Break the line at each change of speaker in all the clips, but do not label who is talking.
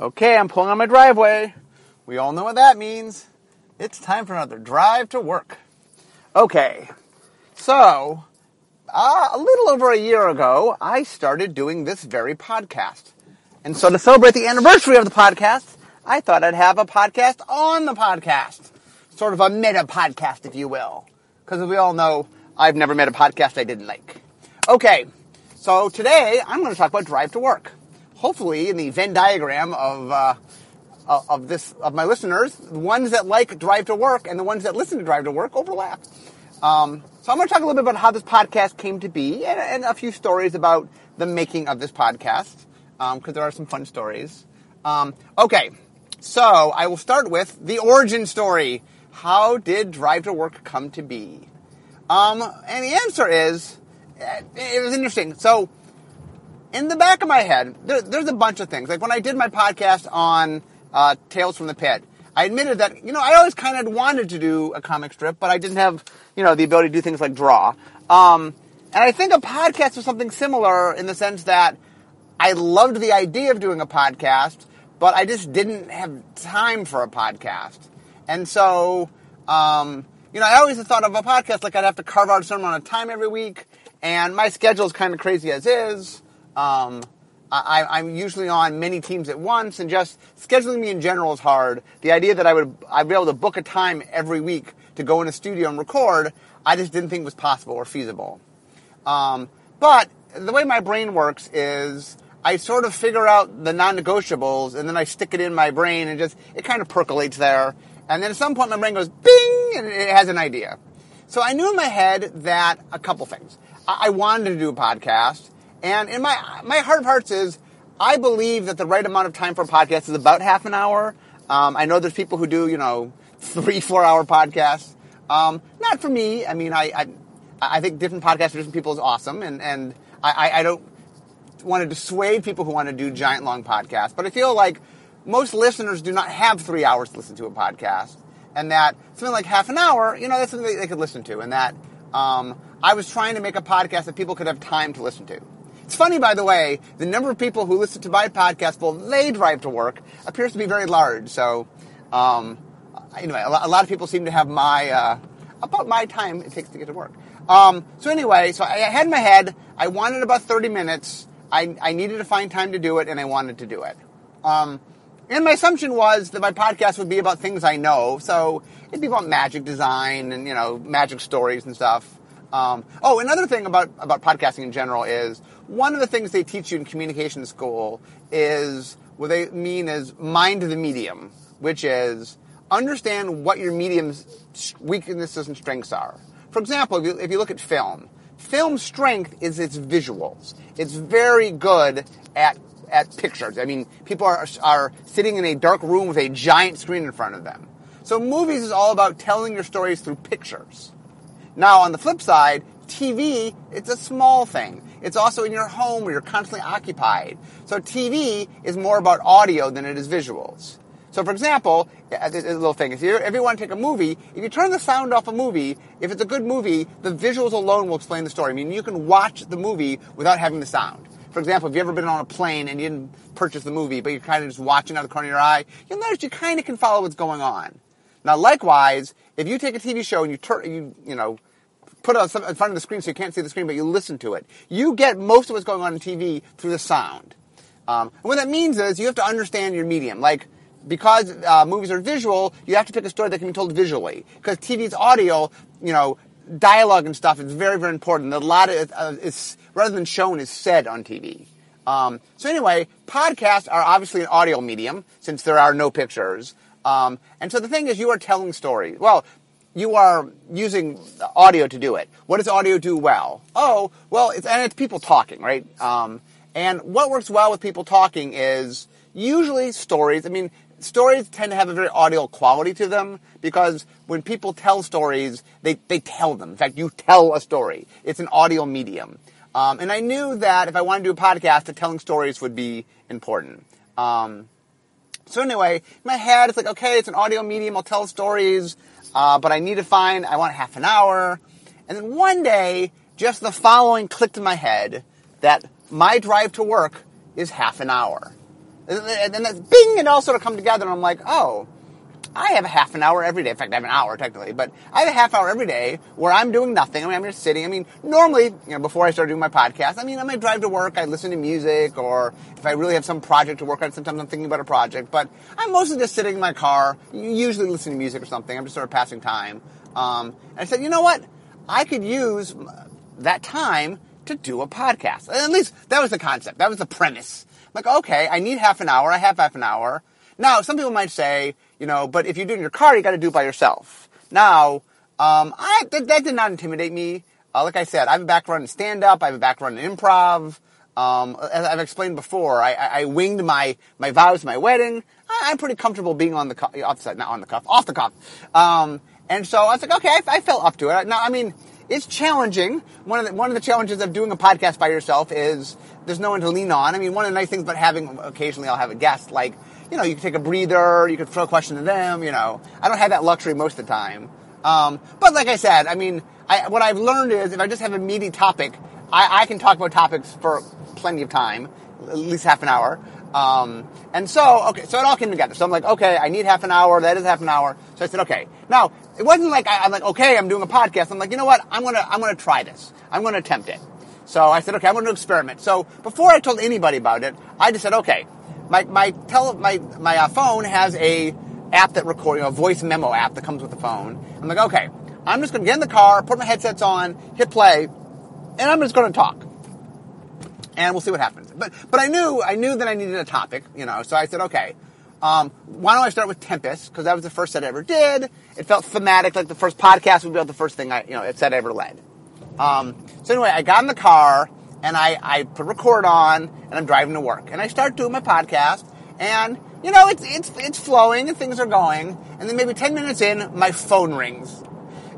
Okay, I'm pulling on my driveway. We all know what that means. It's time for another drive to work. Okay, so uh, a little over a year ago, I started doing this very podcast. And so to celebrate the anniversary of the podcast, I thought I'd have a podcast on the podcast. Sort of a meta podcast, if you will. Because as we all know, I've never met a podcast I didn't like. Okay, so today I'm going to talk about drive to work hopefully in the Venn diagram of uh, of this of my listeners, the ones that like Drive to Work and the ones that listen to Drive to Work overlap. Um, so I'm going to talk a little bit about how this podcast came to be and, and a few stories about the making of this podcast because um, there are some fun stories. Um, okay, so I will start with the origin story. How did Drive to Work come to be? Um, and the answer is it was interesting. So in the back of my head, there, there's a bunch of things. Like when I did my podcast on uh, Tales from the Pit, I admitted that you know I always kind of wanted to do a comic strip, but I didn't have you know the ability to do things like draw. Um, and I think a podcast was something similar in the sense that I loved the idea of doing a podcast, but I just didn't have time for a podcast. And so, um, you know, I always thought of a podcast like I'd have to carve out a certain amount of time every week, and my schedule is kind of crazy as is. Um, I, am usually on many teams at once, and just scheduling me in general is hard. The idea that I would I'd be able to book a time every week to go in a studio and record, I just didn't think was possible or feasible. Um, but the way my brain works is I sort of figure out the non-negotiables, and then I stick it in my brain, and just it kind of percolates there. And then at some point, my brain goes bing, and it has an idea. So I knew in my head that a couple things. I, I wanted to do a podcast and in my my heart of hearts is I believe that the right amount of time for a podcast is about half an hour. Um, I know there's people who do you know three four hour podcasts. Um, not for me. I mean, I, I, I think different podcasts for different people is awesome, and and I, I don't want to dissuade people who want to do giant long podcasts, but I feel like most listeners do not have three hours to listen to a podcast, and that something like half an hour, you know, that's something they, they could listen to, and that um, I was trying to make a podcast that people could have time to listen to. It's funny, by the way, the number of people who listen to my podcast while they drive to work appears to be very large. So, um, anyway, a lot, of people seem to have my uh, about my time it takes to get to work. Um, so anyway, so I had in my head I wanted about 30 minutes. I, I needed to find time to do it, and I wanted to do it. Um, and my assumption was that my podcast would be about things I know. So it'd be about magic design and you know magic stories and stuff. Um, oh, another thing about, about podcasting in general is one of the things they teach you in communication school is what they mean is mind the medium, which is understand what your medium's weaknesses and strengths are. For example, if you, if you look at film, film strength is its visuals. It's very good at at pictures. I mean, people are, are sitting in a dark room with a giant screen in front of them. So movies is all about telling your stories through pictures. Now, on the flip side, TV, it's a small thing. It's also in your home where you're constantly occupied. So TV is more about audio than it is visuals. So, for example, a little thing. If you, you want to take a movie, if you turn the sound off a movie, if it's a good movie, the visuals alone will explain the story. I mean, you can watch the movie without having the sound. For example, if you've ever been on a plane and you didn't purchase the movie, but you're kind of just watching out of the corner of your eye, you'll notice you kind of can follow what's going on. Now, likewise, if you take a TV show and you turn, you, you know, put it in front of the screen so you can't see the screen, but you listen to it. You get most of what's going on in TV through the sound. Um, and what that means is you have to understand your medium. Like, because uh, movies are visual, you have to pick a story that can be told visually. Because TV's audio, you know, dialogue and stuff is very, very important. A lot of uh, is rather than shown is said on TV. Um, so anyway, podcasts are obviously an audio medium since there are no pictures. Um, and so the thing is, you are telling stories. Well, you are using audio to do it. What does audio do well? Oh, well, it's, and it's people talking, right? Um, and what works well with people talking is usually stories. I mean, stories tend to have a very audio quality to them because when people tell stories, they, they tell them. In fact, you tell a story. It's an audio medium. Um, and I knew that if I wanted to do a podcast, that telling stories would be important. Um, so anyway, in my head, it's like, okay, it's an audio medium. I'll tell stories. Uh, but I need to find, I want half an hour. And then one day, just the following clicked in my head that my drive to work is half an hour. And then that bing, it all sort of come together, and I'm like, oh, I have a half an hour every day. In fact, I have an hour technically, but I have a half hour every day where I'm doing nothing. I mean, I'm just sitting. I mean, normally, you know, before I start doing my podcast, I mean, I might drive to work, I listen to music, or if I really have some project to work on, sometimes I'm thinking about a project, but I'm mostly just sitting in my car, usually listening to music or something. I'm just sort of passing time. Um, and I said, you know what? I could use that time to do a podcast. At least that was the concept. That was the premise. I'm like, okay, I need half an hour. I have half an hour. Now, some people might say, you know, but if you do it in your car, you got to do it by yourself. Now, um, I, that, that, did not intimidate me. Uh, like I said, I have a background in stand up. I have a background in improv. Um, as I've explained before, I, I, I, winged my, my vows, my wedding. I, am pretty comfortable being on the cuff, not on the cuff, off the cuff. Um, and so I was like, okay, I, I fell up to it. Now, I mean, it's challenging. One of the, one of the challenges of doing a podcast by yourself is there's no one to lean on. I mean, one of the nice things about having occasionally I'll have a guest like you know you can take a breather, you can throw a question to them. You know, I don't have that luxury most of the time. Um, but like I said, I mean, I, what I've learned is if I just have a meaty topic, I, I can talk about topics for plenty of time, at least half an hour. Um, and so, okay, so it all came together. So I'm like, okay, I need half an hour. That is half an hour. So I said, okay. Now, it wasn't like I, am like, okay, I'm doing a podcast. I'm like, you know what? I'm gonna, I'm gonna try this. I'm gonna attempt it. So I said, okay, I'm gonna experiment. So before I told anybody about it, I just said, okay, my my tele, my my uh, phone has a app that records, you know, a voice memo app that comes with the phone. I'm like, okay, I'm just gonna get in the car, put my headsets on, hit play, and I'm just gonna talk and we'll see what happens. But but I knew I knew that I needed a topic, you know. So I said, okay, um, why don't I start with Tempest because that was the first set I ever did. It felt thematic, like the first podcast would be the first thing I you know said I ever led. Um, so anyway, I got in the car and I I put record on and I'm driving to work and I start doing my podcast and you know it's it's it's flowing and things are going and then maybe ten minutes in my phone rings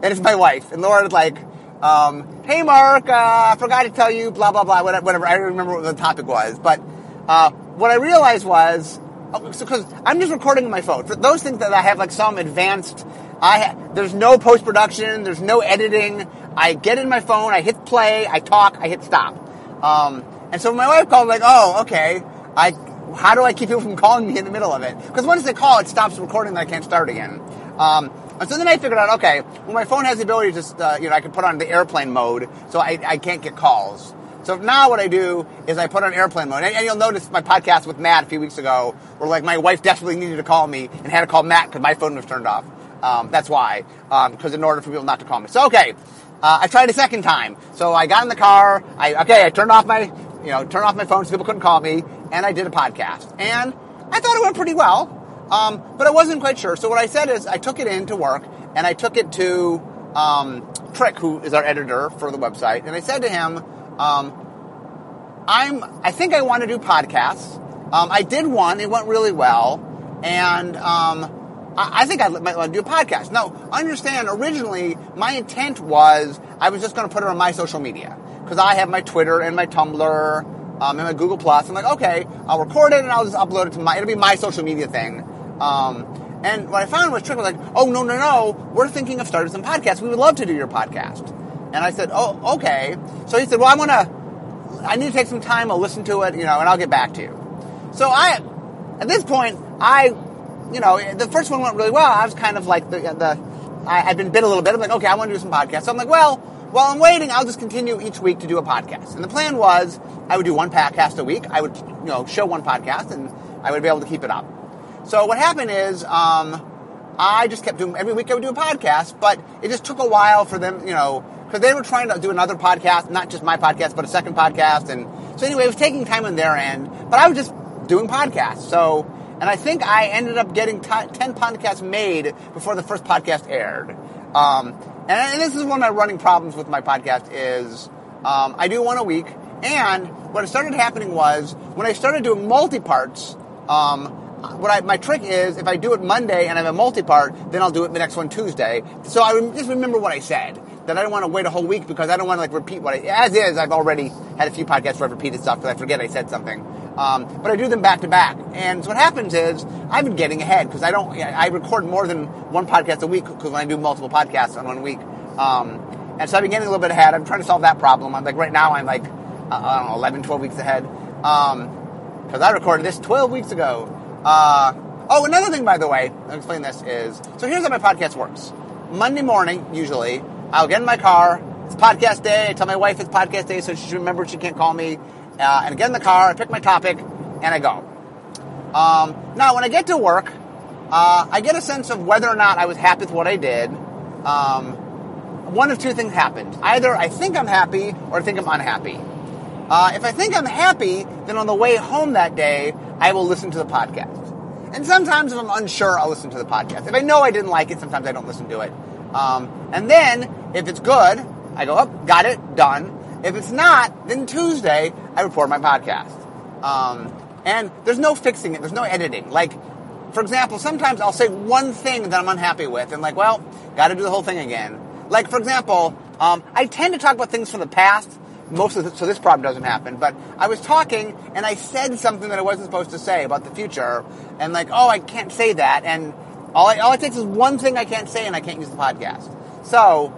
and it's my wife and Laura's like um, hey, Mark, uh, I forgot to tell you, blah, blah, blah, whatever. I don't remember what the topic was. But uh, what I realized was, because oh, I'm just recording my phone. For those things that I have like some advanced, I ha- there's no post production, there's no editing. I get in my phone, I hit play, I talk, I hit stop. Um, and so my wife called like, oh, okay. I how do I keep people from calling me in the middle of it? Because once they call, it stops recording, and I can't start again. Um, and so then I figured out, okay, well, my phone has the ability to just, uh, you know, I can put on the airplane mode, so I, I can't get calls. So now what I do is I put on airplane mode. And, and you'll notice my podcast with Matt a few weeks ago, where like my wife desperately needed to call me and had to call Matt because my phone was turned off. Um, that's why, because um, in order for people not to call me. So okay, uh, I tried a second time. So I got in the car. I okay, I turned off my, you know, turned off my phone so people couldn't call me, and I did a podcast. And I thought it went pretty well. Um, but I wasn't quite sure. So what I said is I took it in to work and I took it to um, Trick, who is our editor for the website, and I said to him, um, "I'm. I think I want to do podcasts. Um, I did one. It went really well, and um, I, I, think I might want to do a podcast. Now, I understand. Originally, my intent was I was just going to put it on my social media because I have my Twitter and my Tumblr um, and my Google Plus. I'm like, okay, I'll record it and I'll just upload it to my. It'll be my social media thing." Um, and what I found was Trick was like, oh, no, no, no, we're thinking of starting some podcasts. We would love to do your podcast. And I said, oh, okay. So he said, well, I want to, I need to take some time. I'll listen to it, you know, and I'll get back to you. So I, at this point, I, you know, the first one went really well. I was kind of like the, the I had been bit a little bit. I'm like, okay, I want to do some podcasts. So I'm like, well, while I'm waiting, I'll just continue each week to do a podcast. And the plan was I would do one podcast a week. I would, you know, show one podcast and I would be able to keep it up. So what happened is, um, I just kept doing every week I would do a podcast, but it just took a while for them, you know, because they were trying to do another podcast, not just my podcast, but a second podcast, and so anyway, it was taking time on their end. But I was just doing podcasts, so and I think I ended up getting t- ten podcasts made before the first podcast aired. Um, and, and, this is one of my running problems with my podcast is um, I do one a week, and what started happening was when I started doing multi parts. Um, what I, my trick is if I do it Monday and I have a multi-part, then I'll do it the next one Tuesday. So I just remember what I said. That I don't want to wait a whole week because I don't want to like repeat what I. As is, I've already had a few podcasts where I've repeated stuff because I forget I said something. Um, but I do them back to back, and so what happens is I've been getting ahead because I don't. I record more than one podcast a week because when I do multiple podcasts on one week, um, and so I've been getting a little bit ahead. I'm trying to solve that problem. I'm like right now I'm like I don't know 11, 12 weeks ahead. Um, because I recorded this 12 weeks ago. Uh, oh, another thing, by the way, I'll explain this is so here's how my podcast works. Monday morning, usually, I'll get in my car. It's podcast day. I tell my wife it's podcast day, so she remembers she can't call me. Uh, and I get in the car, I pick my topic, and I go. Um, now, when I get to work, uh, I get a sense of whether or not I was happy with what I did. Um, one of two things happened. Either I think I'm happy or I think I'm unhappy. Uh, if I think I'm happy, then on the way home that day, I will listen to the podcast. And sometimes if I'm unsure, I'll listen to the podcast. If I know I didn't like it, sometimes I don't listen to it. Um, and then, if it's good, I go, oh, got it, done. If it's not, then Tuesday, I record my podcast. Um, and there's no fixing it, there's no editing. Like, for example, sometimes I'll say one thing that I'm unhappy with, and like, well, got to do the whole thing again. Like, for example, um, I tend to talk about things from the past, most of the, so this problem doesn't happen. But I was talking and I said something that I wasn't supposed to say about the future, and like, oh, I can't say that, and all, I, all it takes is one thing I can't say, and I can't use the podcast. So,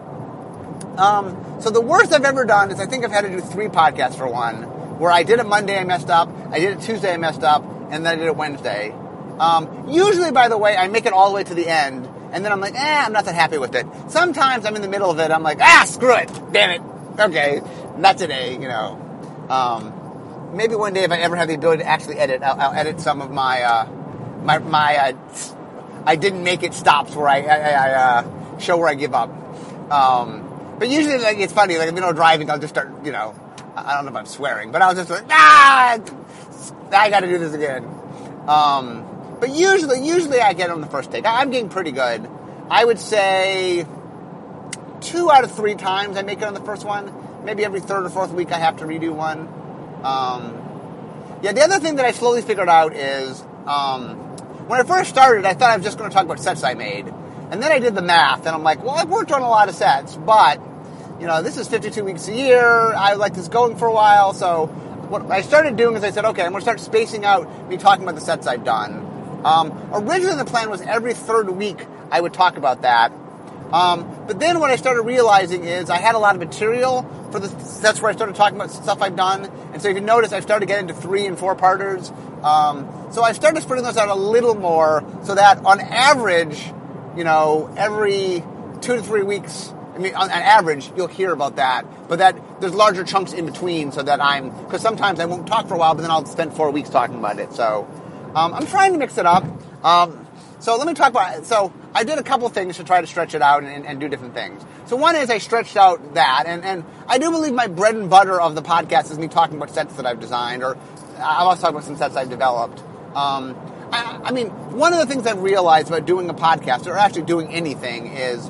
um, so the worst I've ever done is I think I've had to do three podcasts for one, where I did it Monday, I messed up, I did it Tuesday, I messed up, and then I did it Wednesday. Um, usually, by the way, I make it all the way to the end, and then I'm like, eh, I'm not that happy with it. Sometimes I'm in the middle of it, I'm like, ah, screw it, damn it, okay, not today, you know. Um, maybe one day if I ever have the ability to actually edit, I'll, I'll edit some of my uh, my my uh, I didn't make it stops where I, I, I uh, show where I give up. Um, but usually, like it's funny, like if you know driving, I'll just start, you know, I don't know if I'm swearing, but I was just like, ah, I got to do this again. Um, but usually, usually I get on the first take. I'm getting pretty good. I would say two out of three times I make it on the first one. Maybe every third or fourth week I have to redo one. Um, yeah, the other thing that I slowly figured out is um, when I first started, I thought I was just going to talk about sets I made. And then I did the math, and I'm like, well, I've worked on a lot of sets, but, you know, this is 52 weeks a year. I like this going for a while, so what I started doing is I said, okay, I'm going to start spacing out me talking about the sets I've done. Um, originally, the plan was every third week I would talk about that. Um, but then what I started realizing is I had a lot of material for the that's where I started talking about stuff I've done. And so if you notice, I've started getting into three and four parters. Um, so I started spreading those out a little more so that on average, you know, every two to three weeks, I mean, on, on average, you'll hear about that. But that there's larger chunks in between so that I'm, because sometimes I won't talk for a while, but then I'll spend four weeks talking about it. So um, I'm trying to mix it up. Um, so let me talk about. So I did a couple things to try to stretch it out and, and, do different things. So one is I stretched out that, and, and I do believe my bread and butter of the podcast is me talking about sets that I've designed, or I've also talked about some sets I've developed. Um, I, I mean, one of the things I've realized about doing a podcast, or actually doing anything, is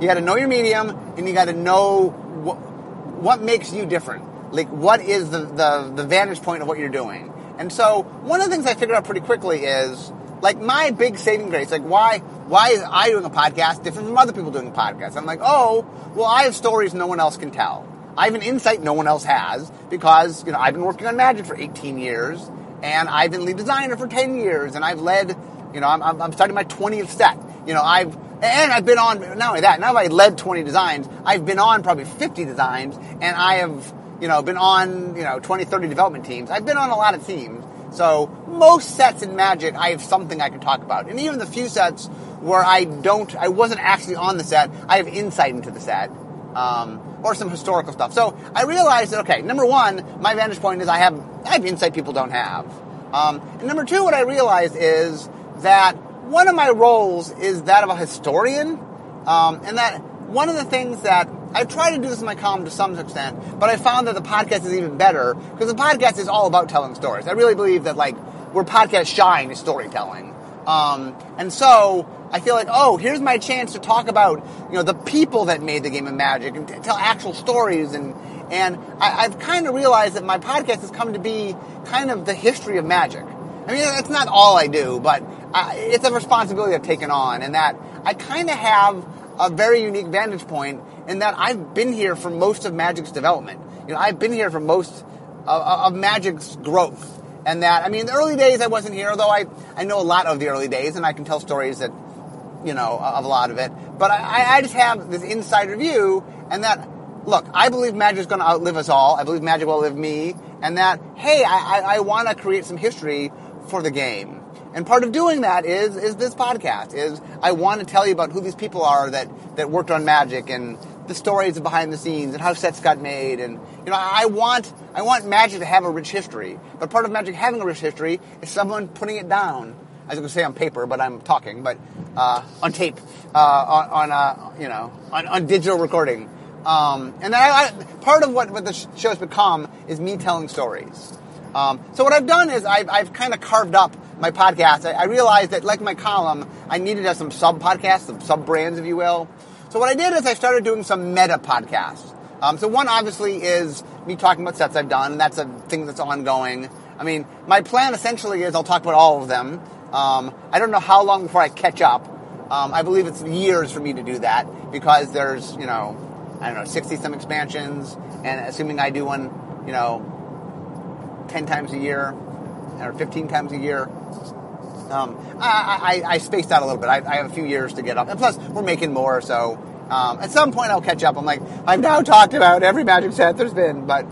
you got to know your medium, and you got to know what, what makes you different. Like, what is the, the, the vantage point of what you're doing? And so, one of the things I figured out pretty quickly is like my big saving grace, like why why is I doing a podcast different from other people doing a podcast? I'm like, oh, well, I have stories no one else can tell. I have an insight no one else has because you know I've been working on Magic for 18 years, and I've been lead designer for 10 years, and I've led, you know, I'm, I'm starting my 20th set. You know, I've and I've been on not only that, now I led 20 designs, I've been on probably 50 designs, and I have you know been on you know 20, 30 development teams. I've been on a lot of teams. So most sets in Magic, I have something I can talk about, and even the few sets where I don't, I wasn't actually on the set, I have insight into the set. Um, or some historical stuff. So I realized that okay, number one, my vantage point is I have I have insight people don't have. Um, and number two, what I realized is that one of my roles is that of a historian, um, and that one of the things that I try to do this in my column to some extent, but I found that the podcast is even better because the podcast is all about telling stories. I really believe that like where podcasts shine is storytelling. Um, and so I feel like, oh, here's my chance to talk about you know the people that made the game of Magic and t- tell actual stories and and I, have kind of realized that my podcast has come to be kind of the history of Magic. I mean, it's not all I do, but I, it's a responsibility I've taken on, and that I kind of have a very unique vantage point in that I've been here for most of Magic's development. You know, I've been here for most of, of Magic's growth. And that, I mean, in the early days I wasn't here, although I, I know a lot of the early days and I can tell stories that, you know, of a lot of it. But I, I just have this insider view and that, look, I believe Magic is going to outlive us all. I believe Magic will outlive me. and that hey, I, I, I want to create some history for the game. And part of doing that is is this podcast. Is I want to tell you about who these people are that that worked on Magic and the stories behind the scenes and how sets got made. And you know, I want I want Magic to have a rich history. But part of Magic having a rich history is someone putting it down. I was going to say on paper, but I'm talking, but uh, on tape, uh, on, on uh, you know, on, on digital recording. Um, and then I, I, part of what, what the show has become is me telling stories. Um, so what I've done is I've, I've kind of carved up my podcast. I, I, realized that, like my column, I needed to have some sub podcasts, some sub brands, if you will. So what I did is I started doing some meta podcasts. Um, so one obviously is me talking about sets I've done, and that's a thing that's ongoing. I mean, my plan essentially is I'll talk about all of them. Um, I don't know how long before I catch up. Um, I believe it's years for me to do that because there's, you know, I don't know, 60 some expansions, and assuming I do one, you know, 10 times a year or 15 times a year. Um, I, I, I, spaced out a little bit. I, I, have a few years to get up. And plus, we're making more, so um, at some point I'll catch up. I'm like, I've now talked about every Magic set there's been, but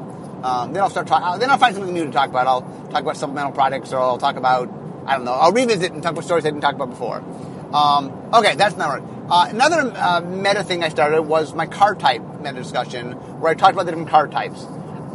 um, then I'll start talking. Then I'll find something new to talk about. I'll talk about supplemental products, or I'll talk about, I don't know, I'll revisit and talk about stories I didn't talk about before. Um, okay, that's not right. Uh, another uh, meta thing I started was my card type meta discussion, where I talked about the different card types.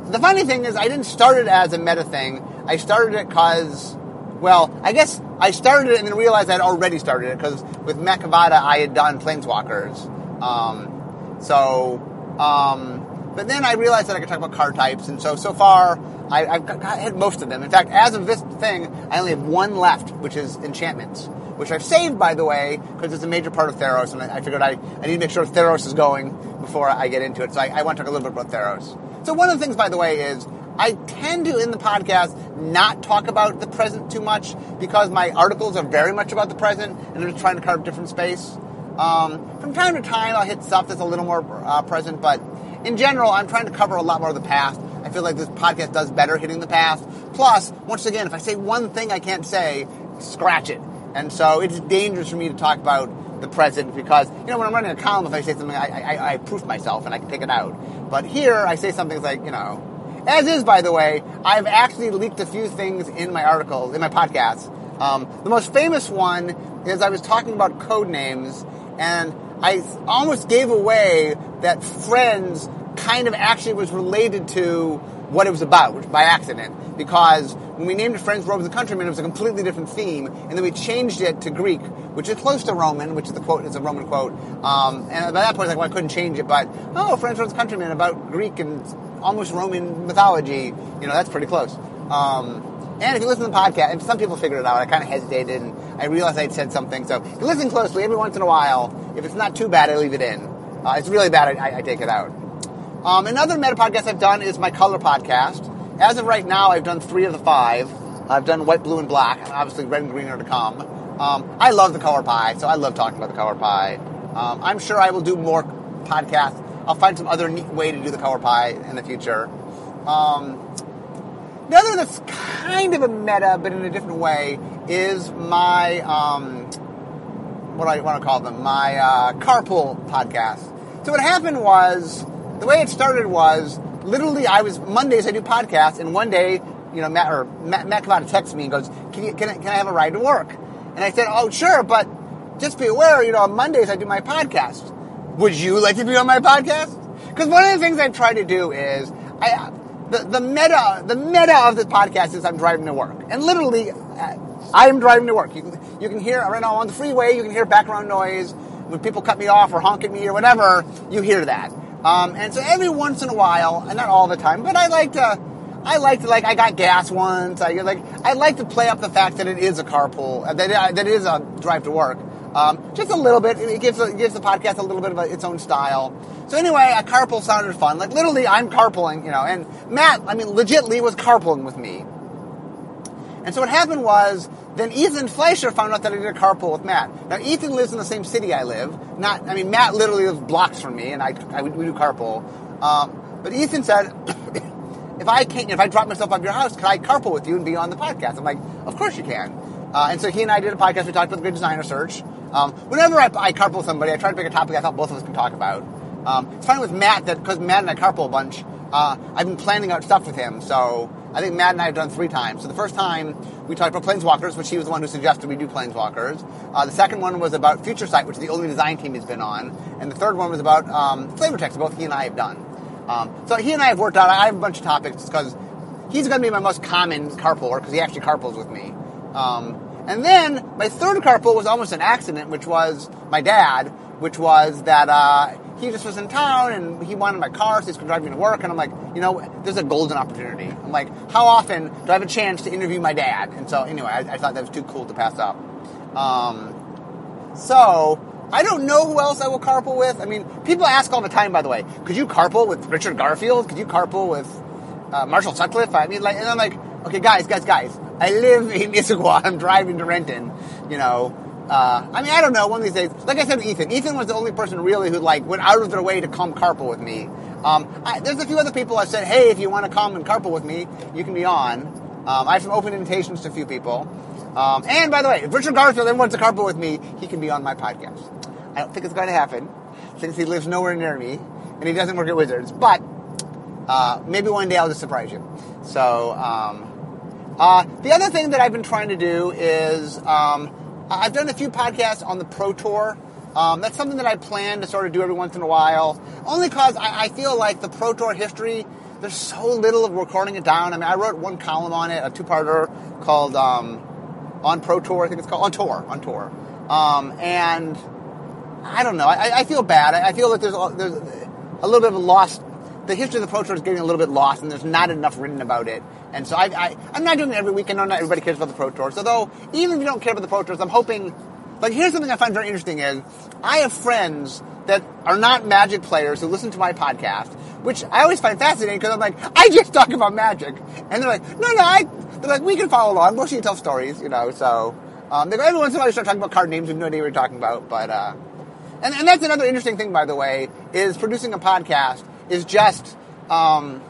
The funny thing is, I didn't start it as a meta thing. I started it because, well, I guess I started it and then realized I'd already started it because with Matt I had done Planeswalkers. Um, so, um, but then I realized that I could talk about card types, and so so far I, have hit most of them. In fact, as of this thing, I only have one left, which is enchantments which I've saved, by the way, because it's a major part of Theros, and I, I figured I, I need to make sure Theros is going before I get into it. So I, I want to talk a little bit about Theros. So one of the things, by the way, is I tend to, in the podcast, not talk about the present too much because my articles are very much about the present, and I'm just trying to carve different space. Um, from time to time, I'll hit stuff that's a little more uh, present, but in general, I'm trying to cover a lot more of the past. I feel like this podcast does better hitting the past. Plus, once again, if I say one thing I can't say, scratch it. And so it's dangerous for me to talk about the present because, you know, when I'm running a column, if I say something, I, I, I proof myself and I can take it out. But here, I say something like, you know, as is, by the way, I've actually leaked a few things in my articles, in my podcasts. Um, the most famous one is I was talking about code names, and I almost gave away that Friends kind of actually was related to what it was about which by accident because when we named it Friends Romans the Countrymen, it was a completely different theme, and then we changed it to Greek, which is close to Roman, which is the quote, is a Roman quote. Um, and by that point, like, well, I couldn't change it, but oh, Friends the Countrymen about Greek and almost Roman mythology. You know, that's pretty close. Um, and if you listen to the podcast, and some people figured it out, I kind of hesitated, and I realized I'd said something. So if you listen closely, every once in a while, if it's not too bad, I leave it in. Uh, it's really bad, I, I, take it out. Um, another meta podcast I've done is my color podcast. As of right now, I've done three of the five. I've done white, blue, and black, and obviously red and green are to come. Um, I love the color pie, so I love talking about the color pie. Um, I'm sure I will do more podcasts. I'll find some other neat way to do the color pie in the future. Um, the other that's kind of a meta, but in a different way, is my um, what do I want to call them? My uh, carpool podcast. So what happened was the way it started was literally, I was Mondays I do podcasts, and one day, you know, Matt or Matt, Matt Cavotta texts me and goes, "Can you can I, can I have a ride to work?" And I said, "Oh, sure, but just be aware, you know, on Mondays I do my podcast. Would you like to be on my podcast?" Because one of the things I try to do is I the, the meta the meta of this podcast is I'm driving to work, and literally, I am driving to work. You can you can hear right now on the freeway. You can hear background noise when people cut me off or honk at me or whatever. You hear that. Um, and so every once in a while, and not all the time, but I like to, I like to like I got gas once. I like I like to play up the fact that it is a carpool, uh, that that it is a drive to work. Um, just a little bit. It gives it gives the podcast a little bit of a, its own style. So anyway, a carpool sounded fun. Like literally, I'm carpooling, you know. And Matt, I mean, legitly was carpooling with me. And so what happened was then Ethan Fleischer found out that I did a carpool with Matt. Now Ethan lives in the same city I live. Not, I mean, Matt literally lives blocks from me, and I, I we do carpool. Um, but Ethan said, if I can't, if I drop myself off your house, can I carpool with you and be on the podcast? I'm like, of course you can. Uh, and so he and I did a podcast. We talked about the Great Designer Search. Um, whenever I, I, carpool with somebody, I try to pick a topic I thought both of us can talk about. Um, it's funny with Matt that because Matt and I carpool a bunch, uh, I've been planning out stuff with him. So I think Matt and I have done three times. So the first time we talked about Planeswalkers, which he was the one who suggested we do Planeswalkers. Uh, the second one was about Future Sight, which is the only design team he's been on. And the third one was about um, flavor text, both he and I have done. Um, so he and I have worked out, I have a bunch of topics because he's going to be my most common carpooler because he actually carpools with me. Um, and then my third carpool was almost an accident, which was my dad, which was that uh, he just was in town and he wanted my car, so he's going to drive me to work. And I'm like, you know, there's a golden opportunity. I'm like, how often do I have a chance to interview my dad? And so anyway, I, I thought that was too cool to pass up. Um, so I don't know who else I will carpool with. I mean, people ask all the time, by the way, could you carpool with Richard Garfield? Could you carpool with uh, Marshall Sutcliffe? I mean, like, and I'm like, okay, guys, guys, guys. I live in Issaquah. I'm driving to Renton. You know, uh, I mean, I don't know. One of these days, like I said Ethan, Ethan was the only person really who like went out of their way to come carpool with me. Um, I, there's a few other people I said, hey, if you want to come and carpool with me, you can be on. Um, I have some open invitations to a few people. Um, and by the way, if Richard Garfield ever wants to carpool with me, he can be on my podcast. I don't think it's going to happen since he lives nowhere near me and he doesn't work at Wizards. But uh, maybe one day I'll just surprise you. So um, uh, the other thing that I've been trying to do is um, I've done a few podcasts on the Pro Tour. Um, that's something that I plan to sort of do every once in a while, only because I, I, feel like the Pro Tour history, there's so little of recording it down. I mean, I wrote one column on it, a two-parter called um, On Pro Tour, I think it's called, On Tour, On Tour. Um, and I don't know, I, I feel bad. I, I feel like there's a, there's a little bit of a lost the history of the Pro Tour is getting a little bit lost, and there's not enough written about it. And so I, I, am not doing it every weekend. Know not everybody cares about the Pro Tours. Although, even if you don't care about the Pro Tours, I'm hoping. Like, here's something I find very interesting: is I have friends that are not Magic players who listen to my podcast, which I always find fascinating because I'm like, I just talk about Magic, and they're like, no, no, I. They're like, we can follow along. Most of you tell stories, you know. So um, they go every once in a while, you start talking about card names, we have no idea what you're talking about, but. Uh, and, and that's another interesting thing, by the way, is producing a podcast is just um,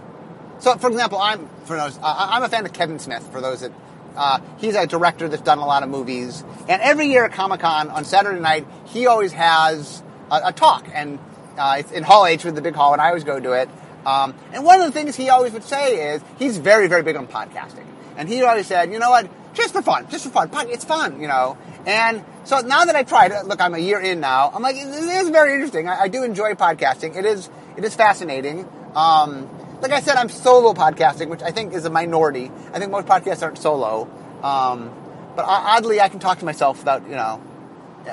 so, for example, I'm for those, uh, I'm a fan of Kevin Smith. For those that uh, he's a director that's done a lot of movies, and every year at Comic Con on Saturday night, he always has a, a talk, and uh, it's in Hall H with the big hall, and I always go to it. Um, and one of the things he always would say is he's very, very big on podcasting, and he always said, you know what, just for fun, just for fun, it's fun, you know. And so now that I tried it, look, I'm a year in now. I'm like, it is very interesting. I, I do enjoy podcasting. It is, it is fascinating. Um, like I said, I'm solo podcasting, which I think is a minority. I think most podcasts aren't solo. Um, but oddly, I can talk to myself without, you know.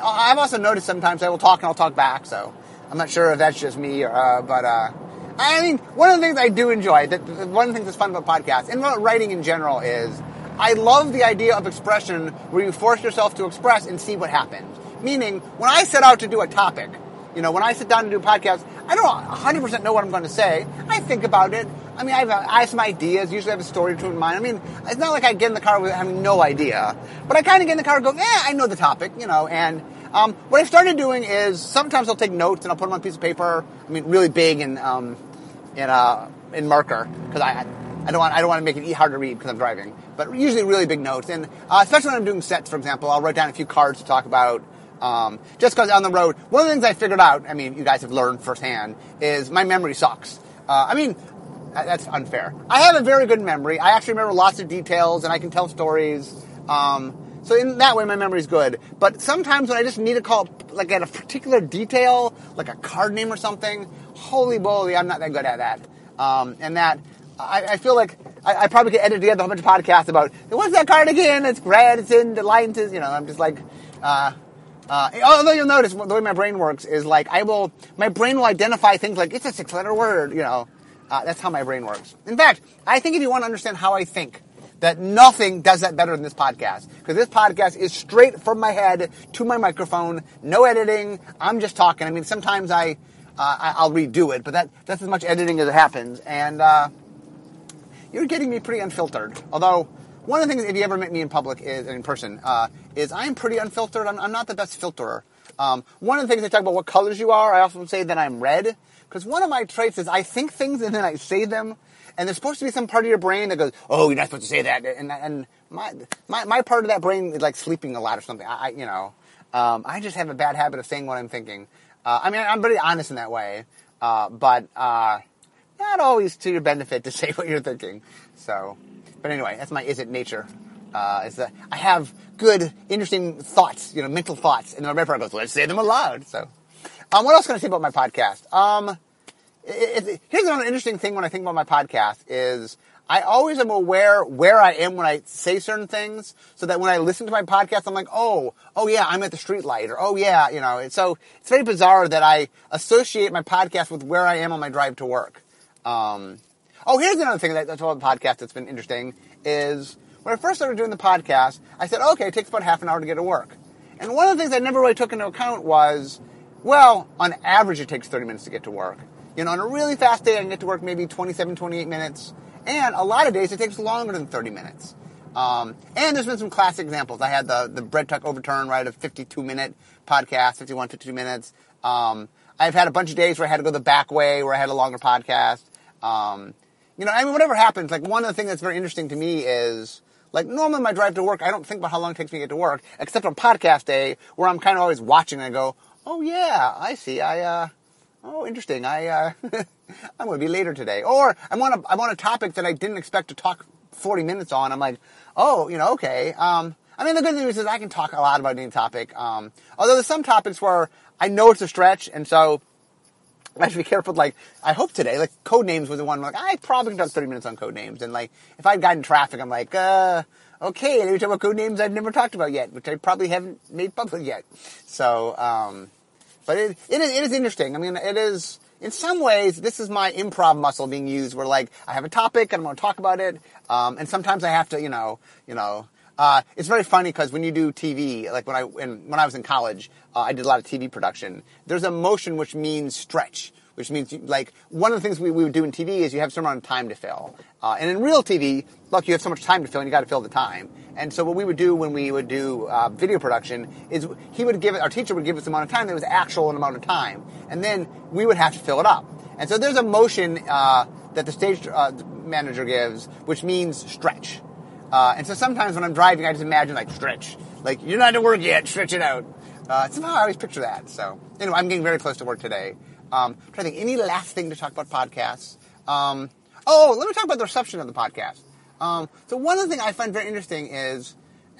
I've also noticed sometimes I will talk and I'll talk back, so I'm not sure if that's just me, or, uh, but uh, I mean, one of the things I do enjoy, that one of the things that's fun about podcasts and about writing in general is I love the idea of expression where you force yourself to express and see what happens. Meaning, when I set out to do a topic, you know, when I sit down to do a podcast, I don't 100% know what I'm going to say. I think about it. I mean, I have, I have some ideas. Usually I have a story or two in mind. I mean, it's not like I get in the car with having no idea. But I kind of get in the car and go, eh, I know the topic, you know. And um, what I've started doing is sometimes I'll take notes and I'll put them on a piece of paper. I mean, really big and um, in, uh, in marker because I, I don't want I don't want to make it hard to read because I'm driving. But usually really big notes, and uh, especially when I'm doing sets, for example, I'll write down a few cards to talk about. Um, just because on the road, one of the things I figured out, I mean, you guys have learned firsthand, is my memory sucks. Uh, I mean, that's unfair. I have a very good memory. I actually remember lots of details, and I can tell stories. Um, so in that way, my memory is good. But sometimes when I just need to call, like at a particular detail, like a card name or something, holy moly, I'm not that good at that. Um, and that I, I, feel like I, I, probably could edit together a bunch of podcasts about what's that card again? It's red. It's in the lines. You know, I'm just like. Uh, uh, although you'll notice the way my brain works is like I will, my brain will identify things like it's a six-letter word. You know, uh, that's how my brain works. In fact, I think if you want to understand how I think, that nothing does that better than this podcast. Because this podcast is straight from my head to my microphone, no editing. I'm just talking. I mean, sometimes I, uh, I'll redo it, but that that's as much editing as it happens. And uh, you're getting me pretty unfiltered. Although one of the things, if you ever met me in public, is in person, uh, is I'm pretty unfiltered. I'm, I'm not the best filterer. Um, one of the things they talk about what colors you are, I often say that I'm red because one of my traits is I think things and then I say them, and there's supposed to be some part of your brain that goes, "Oh, you're not supposed to say that," and and my my, my part of that brain is like sleeping a lot or something. I, you know, um, I just have a bad habit of saying what I'm thinking. Uh, I mean, I'm pretty honest in that way, uh, but uh, not always to your benefit to say what you're thinking. So, But anyway, that's my is it nature. Uh, is that I have good, interesting thoughts, you know, mental thoughts, and then my brain goes, let's say them aloud. So, um, what else can I say about my podcast? Um, it, it, here's another interesting thing when I think about my podcast is I always am aware where I am when I say certain things, so that when I listen to my podcast, I'm like, oh, oh yeah, I'm at the streetlight, or oh yeah, you know. So it's very bizarre that I associate my podcast with where I am on my drive to work. Um, oh, here's another thing that, that's about the podcast that's been interesting is when I first started doing the podcast, I said, okay, it takes about half an hour to get to work. And one of the things I never really took into account was, well, on average, it takes 30 minutes to get to work. You know, on a really fast day, I can get to work maybe 27, 28 minutes. And a lot of days, it takes longer than 30 minutes. Um, and there's been some classic examples. I had the, the bread tuck overturn, right, a 52 minute podcast, 51, 52 minutes. Um, I've had a bunch of days where I had to go the back way, where I had a longer podcast. Um, you know, I mean, whatever happens, like one of the things that's very interesting to me is, like normally my drive to work, I don't think about how long it takes me to get to work, except on podcast day, where I'm kind of always watching and I go, oh yeah, I see, I, uh, oh, interesting. I uh, I'm to be later today, or I'm on a I'm on a topic that I didn't expect to talk 40 minutes on. I'm like, oh, you know, okay. Um, I mean, the good news is I can talk a lot about any topic. Um, although there's some topics where I know it's a stretch, and so I have to be careful. Like, I hope today, like, code names was the one. Like, I probably can talk 30 minutes on code names, and like, if I'd gotten traffic, I'm like, uh, okay, let me talk about code names I've never talked about yet, which I probably haven't made public yet. So, um, but it, it is, it is interesting. I mean, it is, in some ways, this is my improv muscle being used where like, I have a topic and I'm going to talk about it. Um, and sometimes I have to, you know, you know, uh, it's very funny because when you do TV, like when I, when, I was in college, uh, I did a lot of TV production. There's a motion which means stretch which means like one of the things we, we would do in TV is you have some amount of time to fill. Uh, and in real TV, look, you have so much time to fill and you got to fill the time. And so what we would do when we would do uh, video production is he would give it, our teacher would give us amount of time that was actual amount of time. And then we would have to fill it up. And so there's a motion uh, that the stage uh, manager gives, which means stretch. Uh, and so sometimes when I'm driving, I just imagine like stretch. Like, you're not at work yet, stretch it out. Uh, somehow I always picture that. So anyway, I'm getting very close to work today. Um, trying to think any last thing to talk about podcasts. Um, oh, let me talk about the reception of the podcast. Um, so one of the things I find very interesting is,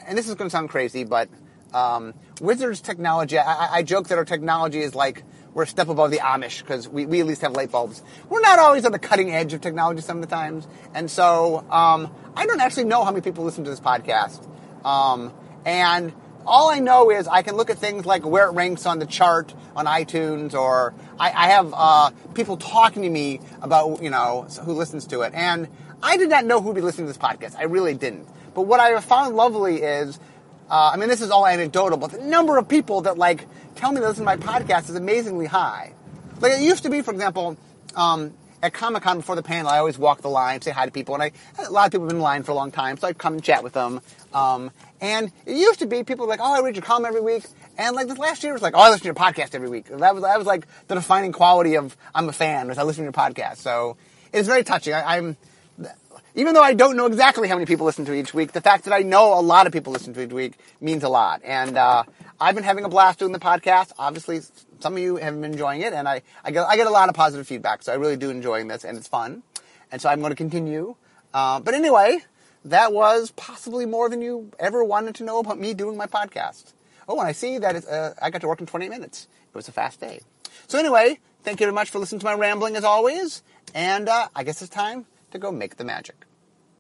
and this is going to sound crazy, but um, Wizards technology. I, I, joke that our technology is like we're a step above the Amish because we, we at least have light bulbs. We're not always on the cutting edge of technology some of the times, and so um, I don't actually know how many people listen to this podcast. Um, and all I know is I can look at things like where it ranks on the chart on iTunes, or I, I have uh, people talking to me about, you know, who listens to it. And I did not know who would be listening to this podcast. I really didn't. But what I found lovely is, uh, I mean, this is all anecdotal, but the number of people that like tell me to listen to my podcast is amazingly high. Like it used to be, for example, um, at Comic Con before the panel, I always walk the line, say hi to people, and I a lot of people have been in line for a long time, so I'd come and chat with them. Um, and it used to be people were like, oh, I read your column every week. And like this last year was like, oh, I listen to your podcast every week. That was, that was like the defining quality of I'm a fan was I listen to your podcast. So it's very touching. I, I'm, even though I don't know exactly how many people listen to each week, the fact that I know a lot of people listen to each week means a lot. And, uh, I've been having a blast doing the podcast. Obviously, some of you have been enjoying it and I, I get, I get a lot of positive feedback. So I really do enjoying this and it's fun. And so I'm going to continue. Uh, but anyway, that was possibly more than you ever wanted to know about me doing my podcast. Oh, and I see that uh, I got to work in 20 minutes. It was a fast day. So anyway, thank you very much for listening to my rambling as always. And uh, I guess it's time to go make the magic.